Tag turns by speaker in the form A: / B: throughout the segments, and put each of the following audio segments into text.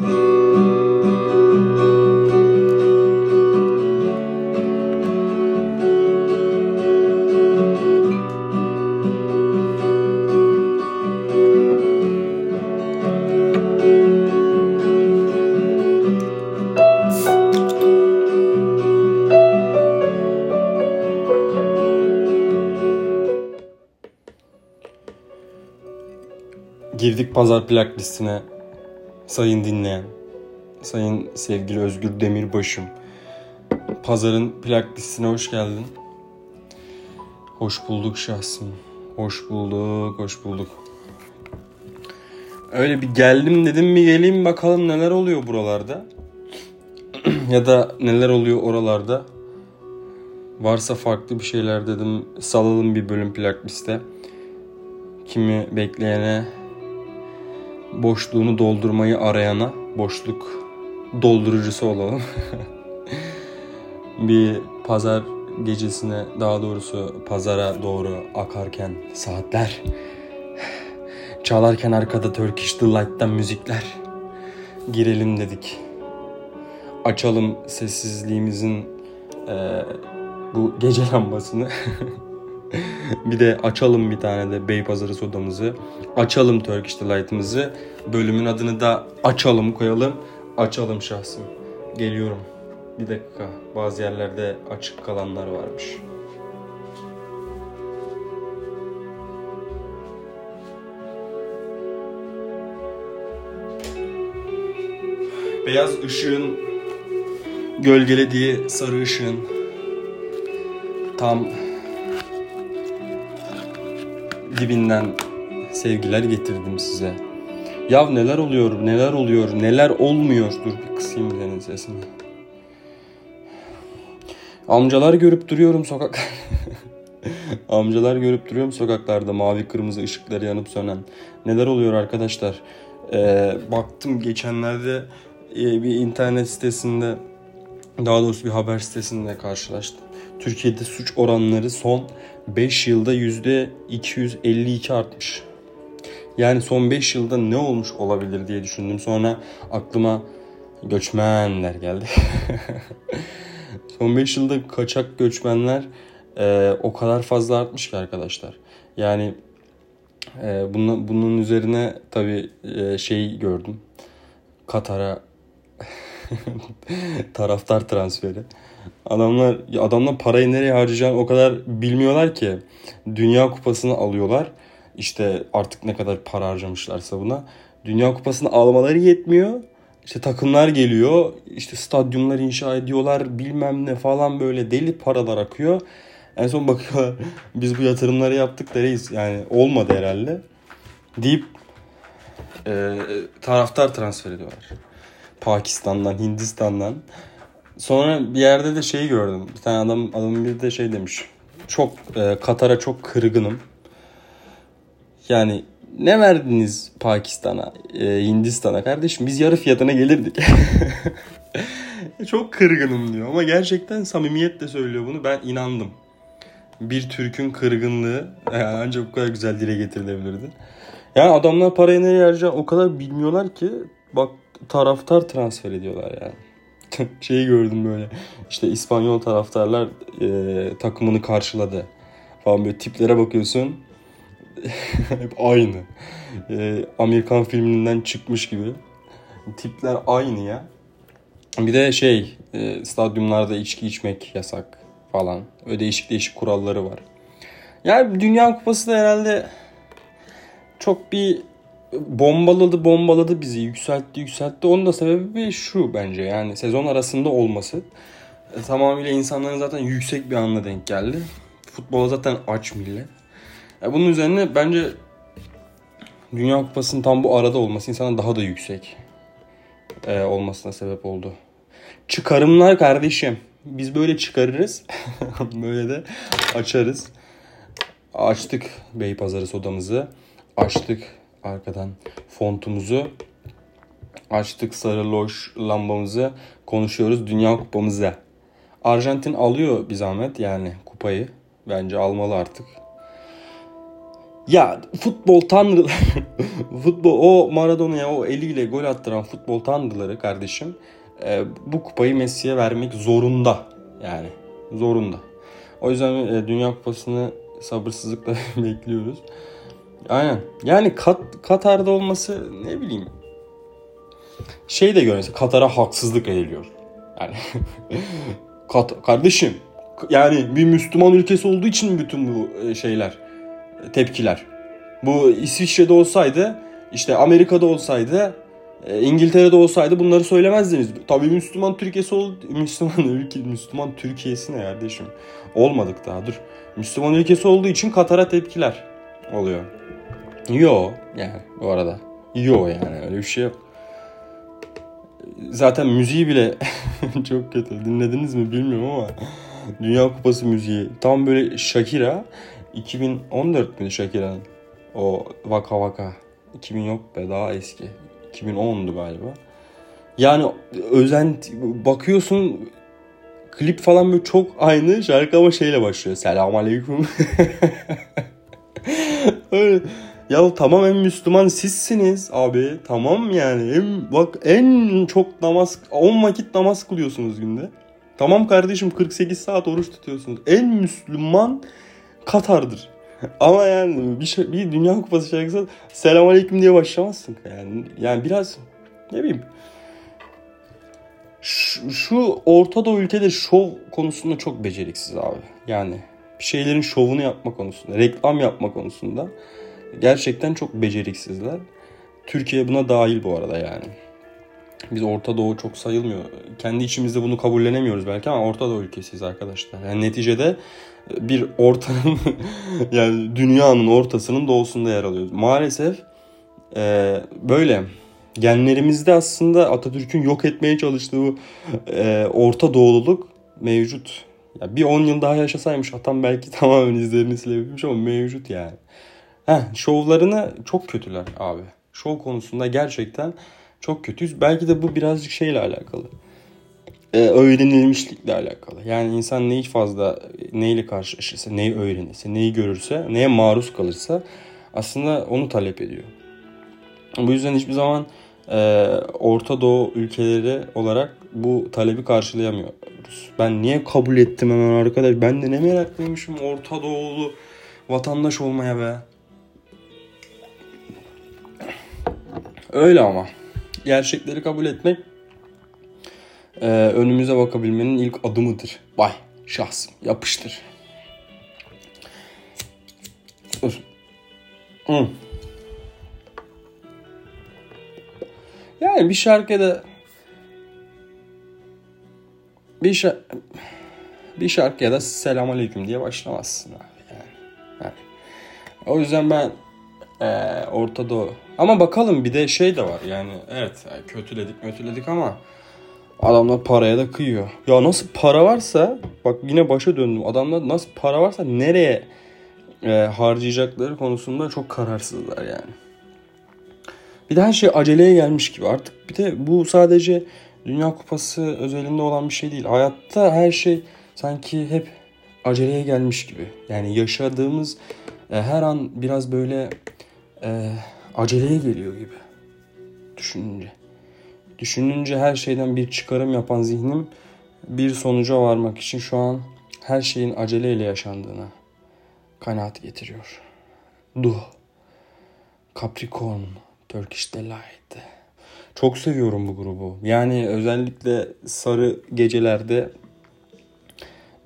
A: Girdik pazar plak listine sayın dinleyen, sayın sevgili Özgür Demirbaş'ım. Pazarın plak listine hoş geldin. Hoş bulduk şahsım. Hoş bulduk, hoş bulduk. Öyle bir geldim dedim mi geleyim bakalım neler oluyor buralarda. ya da neler oluyor oralarda. Varsa farklı bir şeyler dedim. Salalım bir bölüm plak liste. Kimi bekleyene boşluğunu doldurmayı arayana boşluk doldurucusu olalım. bir pazar gecesine daha doğrusu pazara doğru akarken saatler çalarken arkada Turkish Delight'tan müzikler girelim dedik. Açalım sessizliğimizin e, bu gece lambasını. bir de açalım bir tane de Beypazarı sodamızı. Açalım Turkish Delight'ımızı. Bölümün adını da açalım koyalım. Açalım şahsım. Geliyorum. Bir dakika. Bazı yerlerde açık kalanlar varmış. Beyaz ışığın gölgelediği sarı ışığın tam dibinden sevgiler getirdim size. Ya neler oluyor, neler oluyor, neler olmuyor. Dur bir kısayım senin sesini. Amcalar görüp duruyorum sokak. Amcalar görüp duruyorum sokaklarda mavi kırmızı ışıkları yanıp sönen. Neler oluyor arkadaşlar? Ee, baktım geçenlerde e, bir internet sitesinde daha doğrusu bir haber sitesinde karşılaştım. Türkiye'de suç oranları son 5 yılda %252 artmış. Yani son 5 yılda ne olmuş olabilir diye düşündüm. Sonra aklıma göçmenler geldi. son 5 yılda kaçak göçmenler e, o kadar fazla artmış ki arkadaşlar. Yani e, bunun, bunun üzerine tabii e, şey gördüm. Katar'a taraftar transferi. Adamlar adamlar parayı nereye harcayacağını o kadar bilmiyorlar ki. Dünya kupasını alıyorlar. İşte artık ne kadar para harcamışlarsa buna. Dünya kupasını almaları yetmiyor. İşte takımlar geliyor. işte stadyumlar inşa ediyorlar. Bilmem ne falan böyle deli paralar akıyor. En son bakıyorlar biz bu yatırımları yaptık da reis yani olmadı herhalde. Deyip e, taraftar transfer ediyorlar. Pakistan'dan, Hindistan'dan. Sonra bir yerde de şey gördüm. Bir tane adam adamın bir de şey demiş. Çok e, Katar'a çok kırgınım. Yani ne verdiniz Pakistan'a, e, Hindistan'a kardeşim? Biz yarı fiyatına gelirdik. çok kırgınım diyor ama gerçekten samimiyetle söylüyor bunu. Ben inandım. Bir Türk'ün kırgınlığı yani ancak bu kadar güzel dile getirilebilirdi. Yani adamlar parayı nereye harcayacağını o kadar bilmiyorlar ki bak taraftar transfer ediyorlar yani. şeyi gördüm böyle. İşte İspanyol taraftarlar e, takımını karşıladı. Falan böyle tiplere bakıyorsun. Hep aynı. E, Amerikan filminden çıkmış gibi. Tipler aynı ya. Bir de şey e, stadyumlarda içki içmek yasak falan. Öyle değişik değişik kuralları var. Yani Dünya Kupası da herhalde çok bir bombaladı bombaladı bizi yükseltti yükseltti. Onun da sebebi şu bence yani sezon arasında olması. E, tamamıyla insanların zaten yüksek bir anla denk geldi. Futbola zaten aç millet. E, bunun üzerine bence Dünya Kupası'nın tam bu arada olması insana daha da yüksek e, olmasına sebep oldu. Çıkarımlar kardeşim. Biz böyle çıkarırız. böyle de açarız. Açtık Beypazarı sodamızı. Açtık arkadan fontumuzu açtık sarı loş lambamızı konuşuyoruz Dünya Kupamızda. Arjantin alıyor bir zahmet yani kupayı. Bence almalı artık. Ya futbol tanrı futbol o Maradona'ya o eliyle gol attıran futbol tanrıları kardeşim e, bu kupayı Messi'ye vermek zorunda. Yani zorunda. O yüzden e, Dünya Kupası'nı sabırsızlıkla bekliyoruz. Aynen. Yani Kat, Katar'da olması ne bileyim. Şey de görüyorsun. Katar'a haksızlık ediliyor. Yani Kat, kardeşim yani bir Müslüman ülkesi olduğu için bütün bu e, şeyler tepkiler. Bu İsviçre'de olsaydı işte Amerika'da olsaydı e, İngiltere'de olsaydı bunları söylemezdiniz. Tabii Müslüman Türkiye'si ol Müslüman ülke Müslüman Türkiye'si ne kardeşim? Olmadık daha dur. Müslüman ülkesi olduğu için Katar'a tepkiler oluyor. Yo yani bu arada. Yo yani öyle bir şey yok. Zaten müziği bile çok kötü. Dinlediniz mi bilmiyorum ama Dünya Kupası müziği. Tam böyle Shakira 2014 mü Shakira'nın? O Vaka Vaka. 2000 yok be daha eski. 2010'du galiba. Yani özen bakıyorsun klip falan böyle çok aynı şarkı ama şeyle başlıyor. Selam aleyküm. Öyle. Ya tamamen Müslüman sizsiniz abi. Tamam yani. En, bak en çok namaz 10 vakit namaz kılıyorsunuz günde. Tamam kardeşim 48 saat oruç tutuyorsunuz. En Müslüman Katar'dır. Ama yani bir, şey, bir Dünya Kupası şarkısı selam aleyküm diye başlamazsın. Yani, yani biraz ne bileyim şu, şu Orta Doğu ülkede şov konusunda çok beceriksiz abi. Yani bir şeylerin şovunu yapma konusunda, reklam yapma konusunda gerçekten çok beceriksizler. Türkiye buna dahil bu arada yani. Biz Orta Doğu çok sayılmıyor. Kendi içimizde bunu kabullenemiyoruz belki ama Orta Doğu ülkesiyiz arkadaşlar. Yani neticede bir ortanın yani dünyanın ortasının doğusunda yer alıyoruz. Maalesef e, böyle genlerimizde aslında Atatürk'ün yok etmeye çalıştığı e, Orta Doğululuk mevcut. Ya bir 10 yıl daha yaşasaymış atam belki tamamen izlerini silebilmiş ama mevcut yani. Heh, şovlarını çok kötüler abi. Şov konusunda gerçekten çok kötüyüz. Belki de bu birazcık şeyle alakalı. Ee, öğrenilmişlikle alakalı. Yani insan neyi fazla neyle karşılaşırsa, neyi öğrenirse, neyi görürse, neye maruz kalırsa aslında onu talep ediyor. Bu yüzden hiçbir zaman e, Orta Doğu ülkeleri olarak bu talebi karşılayamıyoruz. Ben niye kabul ettim hemen arkadaş? Ben de ne meraklıymışım Orta Doğulu vatandaş olmaya be. Öyle ama. Gerçekleri kabul etmek e, önümüze bakabilmenin ilk adımıdır. Vay şahsım yapıştır. Dur. Hı. Yani bir şarkıda bir şarkı bir şarkıya da selam aleyküm diye başlamazsın abi yani. yani. O yüzden ben e, Orta Doğu ama bakalım bir de şey de var yani evet kötüledik kötüledik ama adamlar paraya da kıyıyor. Ya nasıl para varsa bak yine başa döndüm adamlar nasıl para varsa nereye e, harcayacakları konusunda çok kararsızlar yani. Bir de her şey aceleye gelmiş gibi artık bir de bu sadece Dünya Kupası özelinde olan bir şey değil. Hayatta her şey sanki hep aceleye gelmiş gibi. Yani yaşadığımız e, her an biraz böyle e, aceleye geliyor gibi düşününce. Düşününce her şeyden bir çıkarım yapan zihnim bir sonuca varmak için şu an her şeyin aceleyle yaşandığına kanaat getiriyor. Duh, Capricorn, Turkish Delight. Çok seviyorum bu grubu. Yani özellikle sarı gecelerde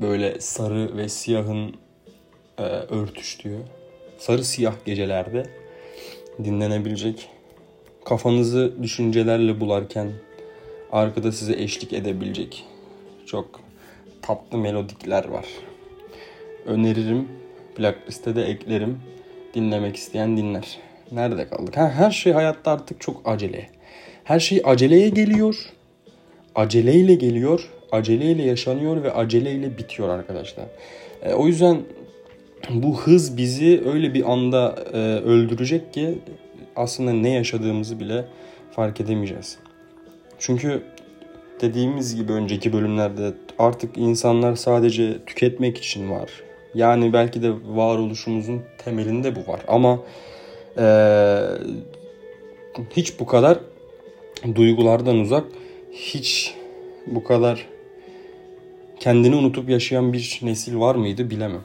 A: böyle sarı ve siyahın e, örtüştüğü, sarı siyah gecelerde dinlenebilecek, kafanızı düşüncelerle bularken arkada size eşlik edebilecek çok tatlı melodikler var. Öneririm, plak listede eklerim. Dinlemek isteyen dinler. Nerede kaldık? Ha, her şey hayatta artık çok acele. Her şey aceleye geliyor. Aceleyle geliyor, aceleyle yaşanıyor ve aceleyle bitiyor arkadaşlar. E, o yüzden bu hız bizi öyle bir anda e, öldürecek ki aslında ne yaşadığımızı bile fark edemeyeceğiz. Çünkü dediğimiz gibi önceki bölümlerde artık insanlar sadece tüketmek için var. Yani belki de varoluşumuzun temelinde bu var ama Ee, hiç bu kadar duygulardan uzak, hiç bu kadar kendini unutup yaşayan bir nesil var mıydı bilemem.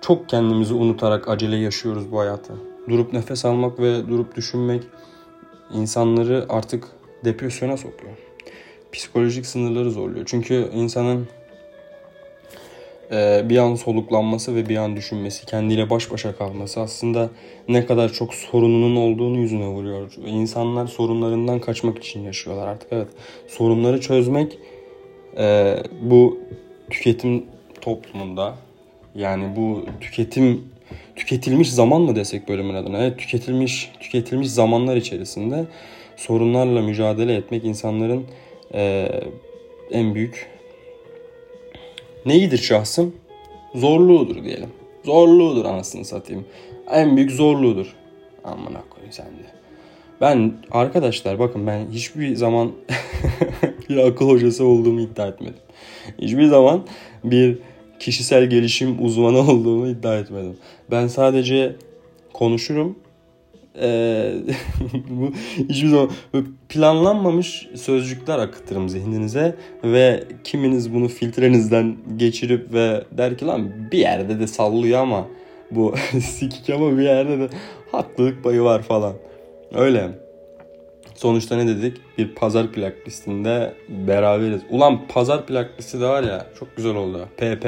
A: Çok kendimizi unutarak acele yaşıyoruz bu hayatı. Durup nefes almak ve durup düşünmek insanları artık depresyona sokuyor. Psikolojik sınırları zorluyor. Çünkü insanın bir an soluklanması ve bir an düşünmesi, kendiyle baş başa kalması aslında ne kadar çok sorununun olduğunu yüzüne vuruyor. İnsanlar sorunlarından kaçmak için yaşıyorlar artık. Evet, sorunları çözmek bu tüketim toplumunda yani bu tüketim tüketilmiş zaman mı desek bölümün adına? Evet, tüketilmiş tüketilmiş zamanlar içerisinde sorunlarla mücadele etmek insanların e, en büyük neyidir şahsım? Zorluğudur diyelim. Zorluğudur anasını satayım. En büyük zorluğudur. Amına koyayım sen de. Ben arkadaşlar bakın ben hiçbir zaman bir akıl hocası olduğumu iddia etmedim. Hiçbir zaman bir kişisel gelişim uzmanı olduğumu iddia etmedim. Ben sadece konuşurum ee, bu hiçbir zaman planlanmamış sözcükler akıtırım zihninize ve kiminiz bunu filtrenizden geçirip ve der ki lan bir yerde de sallıyor ama bu sikik ama bir yerde de haklılık payı var falan. Öyle. Sonuçta ne dedik? Bir pazar plak listinde beraberiz. Ulan pazar plak listi de var ya çok güzel oldu. PP.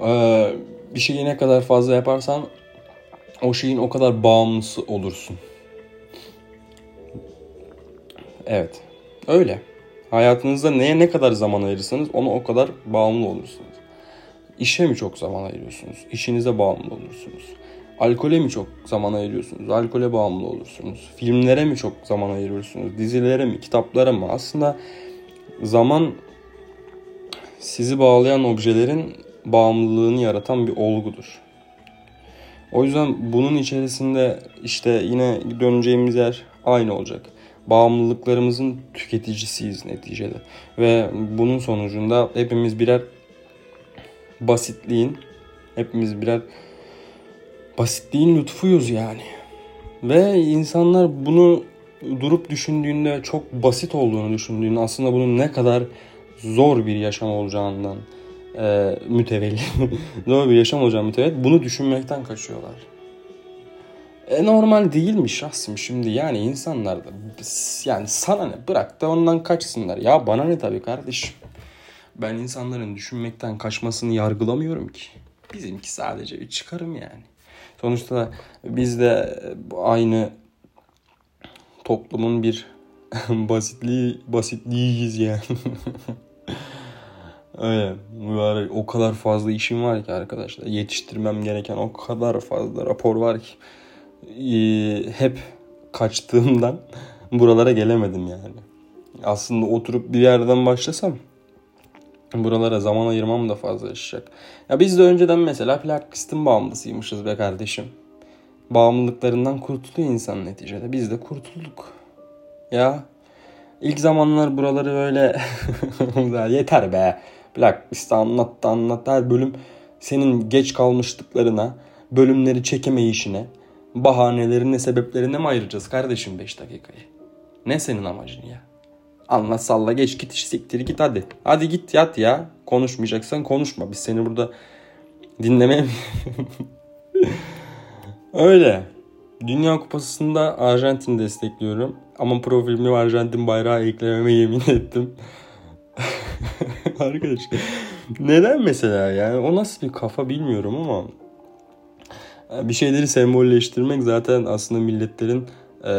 A: Ee, bir şeyi ne kadar fazla yaparsan o şeyin o kadar bağımlısı olursun. Evet. Öyle. Hayatınızda neye ne kadar zaman ayırırsanız ona o kadar bağımlı olursunuz. İşe mi çok zaman ayırıyorsunuz? İşinize bağımlı olursunuz. Alkole mi çok zaman ayırıyorsunuz? Alkole bağımlı olursunuz. Filmlere mi çok zaman ayırıyorsunuz? Dizilere mi? Kitaplara mı? Aslında zaman sizi bağlayan objelerin bağımlılığını yaratan bir olgudur. O yüzden bunun içerisinde işte yine döneceğimiz yer aynı olacak. Bağımlılıklarımızın tüketicisiyiz neticede. Ve bunun sonucunda hepimiz birer basitliğin, hepimiz birer basitliğin lütfuyuz yani. Ve insanlar bunu durup düşündüğünde çok basit olduğunu düşündüğünde aslında bunun ne kadar zor bir yaşam olacağından e, mütevelli. Zor bir yaşam olacağını mütevelli. Bunu düşünmekten kaçıyorlar. E normal değilmiş şahsım şimdi yani insanlar da yani sana ne bırak da ondan kaçsınlar. Ya bana ne tabii kardeşim. Ben insanların düşünmekten kaçmasını yargılamıyorum ki. Bizimki sadece bir çıkarım yani. Sonuçta biz de aynı toplumun bir basitliği basitliğiyiz yani. Öyle. O kadar fazla işim var ki arkadaşlar. Yetiştirmem gereken o kadar fazla rapor var ki. Ee, hep kaçtığımdan buralara gelemedim yani. Aslında oturup bir yerden başlasam buralara zaman ayırmam da fazla yaşayacak. Ya biz de önceden mesela plakistin bağımlısıymışız be kardeşim. Bağımlılıklarından kurtuluyor insan neticede. Biz de kurtulduk. Ya ilk zamanlar buraları böyle yeter be Plak işte anlattı anlattı her bölüm senin geç kalmışlıklarına, bölümleri çekemeyişine, bahanelerine, sebeplerine mi ayıracağız kardeşim 5 dakikayı? Ne senin amacın ya? Anlat salla geç git iş siktir git hadi. Hadi git yat ya. Konuşmayacaksan konuşma. Biz seni burada dinlemeye Öyle. Dünya Kupası'nda Arjantin destekliyorum. Ama profilimi Arjantin bayrağı eklememe yemin ettim. Arkadaş neden mesela yani o nasıl bir kafa bilmiyorum ama e, bir şeyleri sembolleştirmek zaten aslında milletlerin e,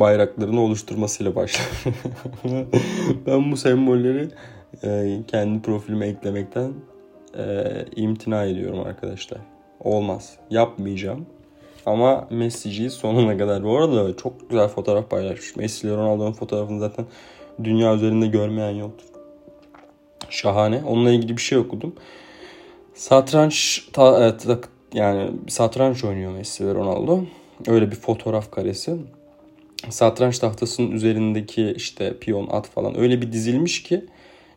A: bayraklarını oluşturmasıyla başlar. ben bu sembolleri e, kendi profilime eklemekten e, imtina ediyorum arkadaşlar. Olmaz. Yapmayacağım. Ama Messi'ciyi sonuna kadar. Bu arada çok güzel fotoğraf paylaşmış. Messi ile Ronaldo'nun fotoğrafını zaten dünya üzerinde görmeyen yoktur. Şahane. Onunla ilgili bir şey okudum. Satranç ta, evet, yani satranç oynuyor Messi ve Ronaldo. Öyle bir fotoğraf karesi. Satranç tahtasının üzerindeki işte piyon, at falan öyle bir dizilmiş ki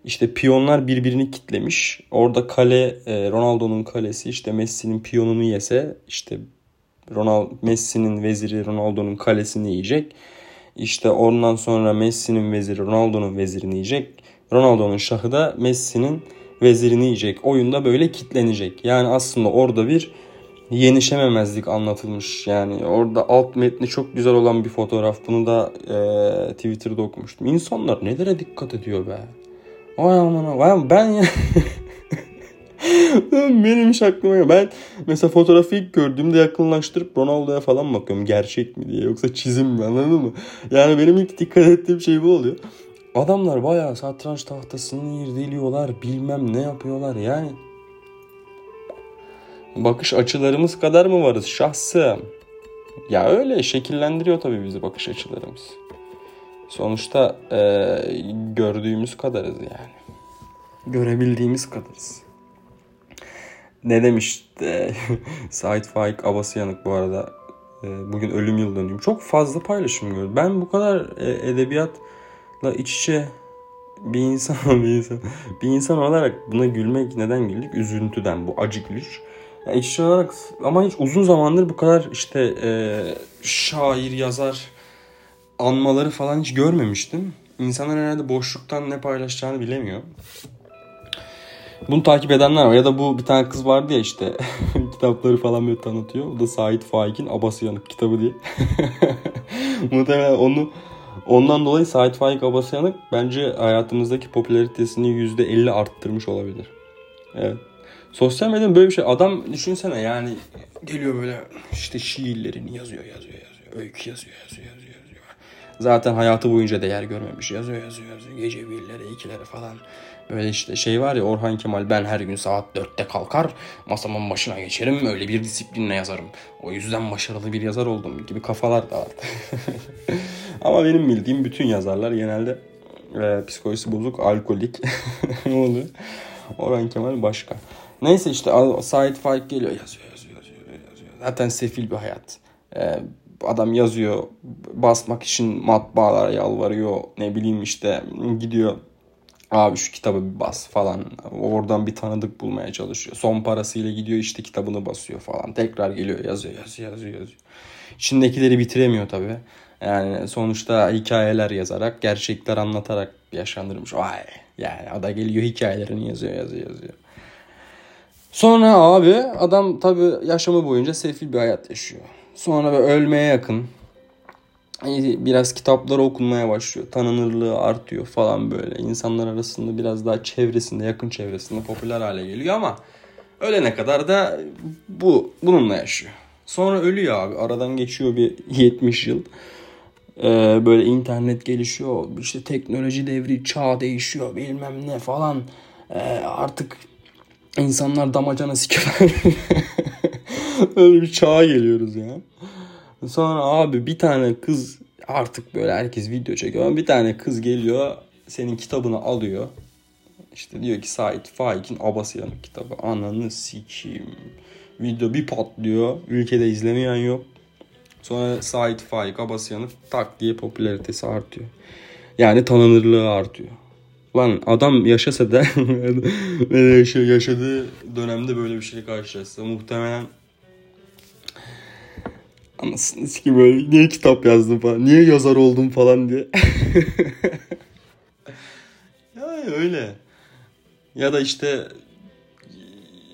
A: İşte piyonlar birbirini kitlemiş. Orada kale e, Ronaldo'nun kalesi işte Messi'nin piyonunu yese işte Ronaldo Messi'nin veziri Ronaldo'nun kalesini yiyecek. İşte ondan sonra Messi'nin veziri Ronaldo'nun vezirini yiyecek. Ronaldo'nun şahı da Messi'nin vezirini yiyecek. Oyunda böyle kitlenecek. Yani aslında orada bir yenişememezlik anlatılmış. Yani orada alt metni çok güzel olan bir fotoğraf. Bunu da e, Twitter'da okumuştum. İnsanlar nelere dikkat ediyor be? Vay aman vay ben ya. Benim hiç aklıma ya. Ben mesela fotoğrafı ilk gördüğümde yakınlaştırıp Ronaldo'ya falan bakıyorum. Gerçek mi diye yoksa çizim mi anladın mı? Yani benim ilk dikkat ettiğim şey bu oluyor. Adamlar bayağı satranç tahtasını irdeliyorlar. Bilmem ne yapıyorlar yani. Bakış açılarımız kadar mı varız şahsım? Ya öyle şekillendiriyor tabii bizi bakış açılarımız. Sonuçta e, gördüğümüz kadarız yani. Görebildiğimiz kadarız. Ne demiş e, Sait Faik Abasıyanık bu arada. E, bugün ölüm yıl dönüyorum. Çok fazla paylaşım gördüm. Ben bu kadar e, edebiyatla iç içe bir insan bir insan bir insan olarak buna gülmek neden güldük? Üzüntüden bu acı gülüş. Yani iç içe olarak ama hiç uzun zamandır bu kadar işte şair yazar anmaları falan hiç görmemiştim. İnsanlar herhalde boşluktan ne paylaşacağını bilemiyor. Bunu takip edenler var. Ya da bu bir tane kız vardı ya işte kitapları falan böyle tanıtıyor. O da Sait Faik'in Abası Yanık kitabı diye. Muhtemelen onu ondan dolayı Sait Faik Abası Yanık bence hayatımızdaki popülaritesini %50 arttırmış olabilir. Evet. Sosyal medyanın böyle bir şey. Adam düşünsene yani geliyor böyle işte şiirlerini yazıyor yazıyor yazıyor. Öykü yazıyor yazıyor yazıyor. Zaten hayatı boyunca değer görmemiş. Yazıyor yazıyor yazıyor. Gece birlere ikilere falan. Böyle işte şey var ya Orhan Kemal ben her gün saat 4'te kalkar masamın başına geçerim öyle bir disiplinle yazarım. O yüzden başarılı bir yazar oldum gibi kafalar da vardı. Ama benim bildiğim bütün yazarlar genelde e, psikolojisi bozuk, alkolik ne oluyor? Orhan Kemal başka. Neyse işte Said Faik geliyor yazıyor yazıyor yazıyor. yazıyor. Zaten sefil bir hayat. Ee, adam yazıyor basmak için matbaalara yalvarıyor ne bileyim işte gidiyor abi şu kitabı bir bas falan. Oradan bir tanıdık bulmaya çalışıyor. Son parasıyla gidiyor işte kitabını basıyor falan. Tekrar geliyor yazıyor yazıyor yazıyor yazıyor. İçindekileri bitiremiyor tabii. Yani sonuçta hikayeler yazarak, gerçekler anlatarak yaşandırmış. Vay yani ada geliyor hikayelerini yazıyor yazıyor yazıyor. Sonra abi adam tabii yaşamı boyunca sefil bir hayat yaşıyor. Sonra ve ölmeye yakın biraz kitapları okunmaya başlıyor. Tanınırlığı artıyor falan böyle. İnsanlar arasında biraz daha çevresinde, yakın çevresinde popüler hale geliyor ama ölene kadar da bu bununla yaşıyor. Sonra ölüyor abi. Aradan geçiyor bir 70 yıl. Ee, böyle internet gelişiyor. işte teknoloji devri, çağ değişiyor bilmem ne falan. Ee, artık insanlar damacana sikiyor. Öyle bir çağa geliyoruz ya. Sonra abi bir tane kız artık böyle herkes video çekiyor ama bir tane kız geliyor senin kitabını alıyor. İşte diyor ki Sait Faik'in Abasıyan'ın kitabı. Ananı sikeyim. Video bir patlıyor. Ülkede izlemeyen yok. Sonra Sait Faik Abasıyan'ın tak diye popülaritesi artıyor. Yani tanınırlığı artıyor. Lan adam yaşasa da yaşadığı dönemde böyle bir şey karşılaşsa muhtemelen Anasını ki böyle niye kitap yazdım falan. Niye yazar oldum falan diye. yani öyle. Ya da işte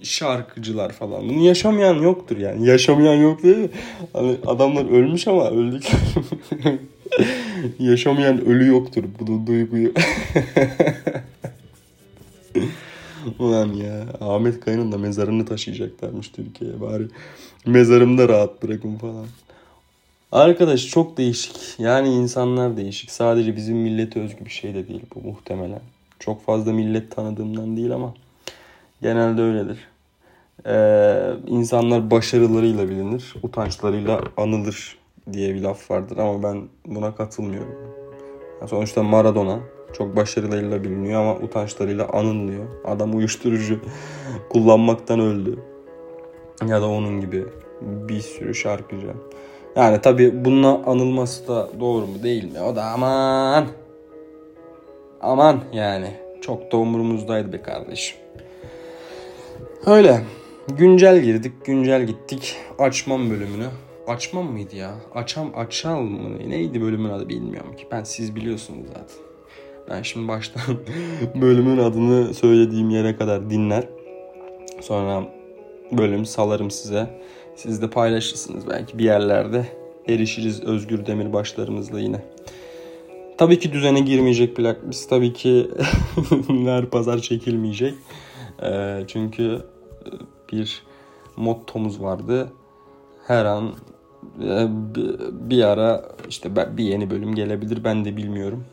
A: şarkıcılar falan. Bunu yaşamayan yoktur yani. Yaşamayan yok değil mi? Hani adamlar ölmüş ama öldük. yaşamayan ölü yoktur. Bu duyguyu. Ulan ya Ahmet Kaya'nın da mezarını taşıyacaklarmış Türkiye'ye bari. Mezarımda rahat bırakın falan. Arkadaş çok değişik. Yani insanlar değişik. Sadece bizim millete özgü bir şey de değil bu muhtemelen. Çok fazla millet tanıdığımdan değil ama genelde öyledir. Ee, insanlar başarılarıyla bilinir, utançlarıyla anılır diye bir laf vardır ama ben buna katılmıyorum. Sonuçta Maradona çok başarılarıyla biliniyor ama utançlarıyla anılmıyor. Adam uyuşturucu kullanmaktan öldü. Ya da onun gibi bir sürü şarkıcı. Yani tabi bununla anılması da doğru mu değil mi? O da aman. Aman yani. Çok da umurumuzdaydı be kardeşim. Öyle. Güncel girdik, güncel gittik. Açmam bölümünü. Açmam mıydı ya? Açam, açal mı? Neydi bölümün adı bilmiyorum ki. Ben siz biliyorsunuz zaten. Ben şimdi baştan bölümün adını söylediğim yere kadar dinler. Sonra bölüm salarım size. Siz de paylaşırsınız belki bir yerlerde. Erişiriz Özgür Demirbaşlarımızla yine. Tabii ki düzene girmeyecek playlist. Tabii ki her pazar çekilmeyecek. Ee, çünkü bir mottomuz vardı. Her an bir ara işte bir yeni bölüm gelebilir ben de bilmiyorum.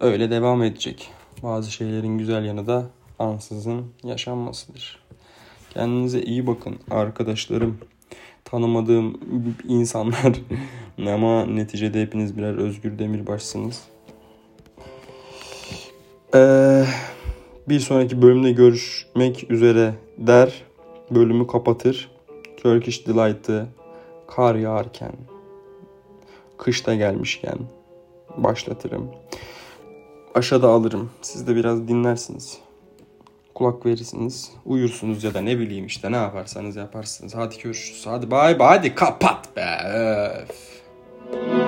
A: Öyle devam edecek. Bazı şeylerin güzel yanı da ansızın yaşanmasıdır. Kendinize iyi bakın arkadaşlarım. Tanımadığım insanlar ama neticede hepiniz birer Özgür Demirbaşsınız. Ee, bir sonraki bölümde görüşmek üzere der. Bölümü kapatır. Turkish Delight'ı kar yağarken, kışta gelmişken başlatırım. Aşağıda alırım. Siz de biraz dinlersiniz. Kulak verirsiniz. Uyursunuz ya da ne bileyim işte ne yaparsanız yaparsınız. Hadi görüşürüz. Hadi bay bay. Hadi kapat be. Öf.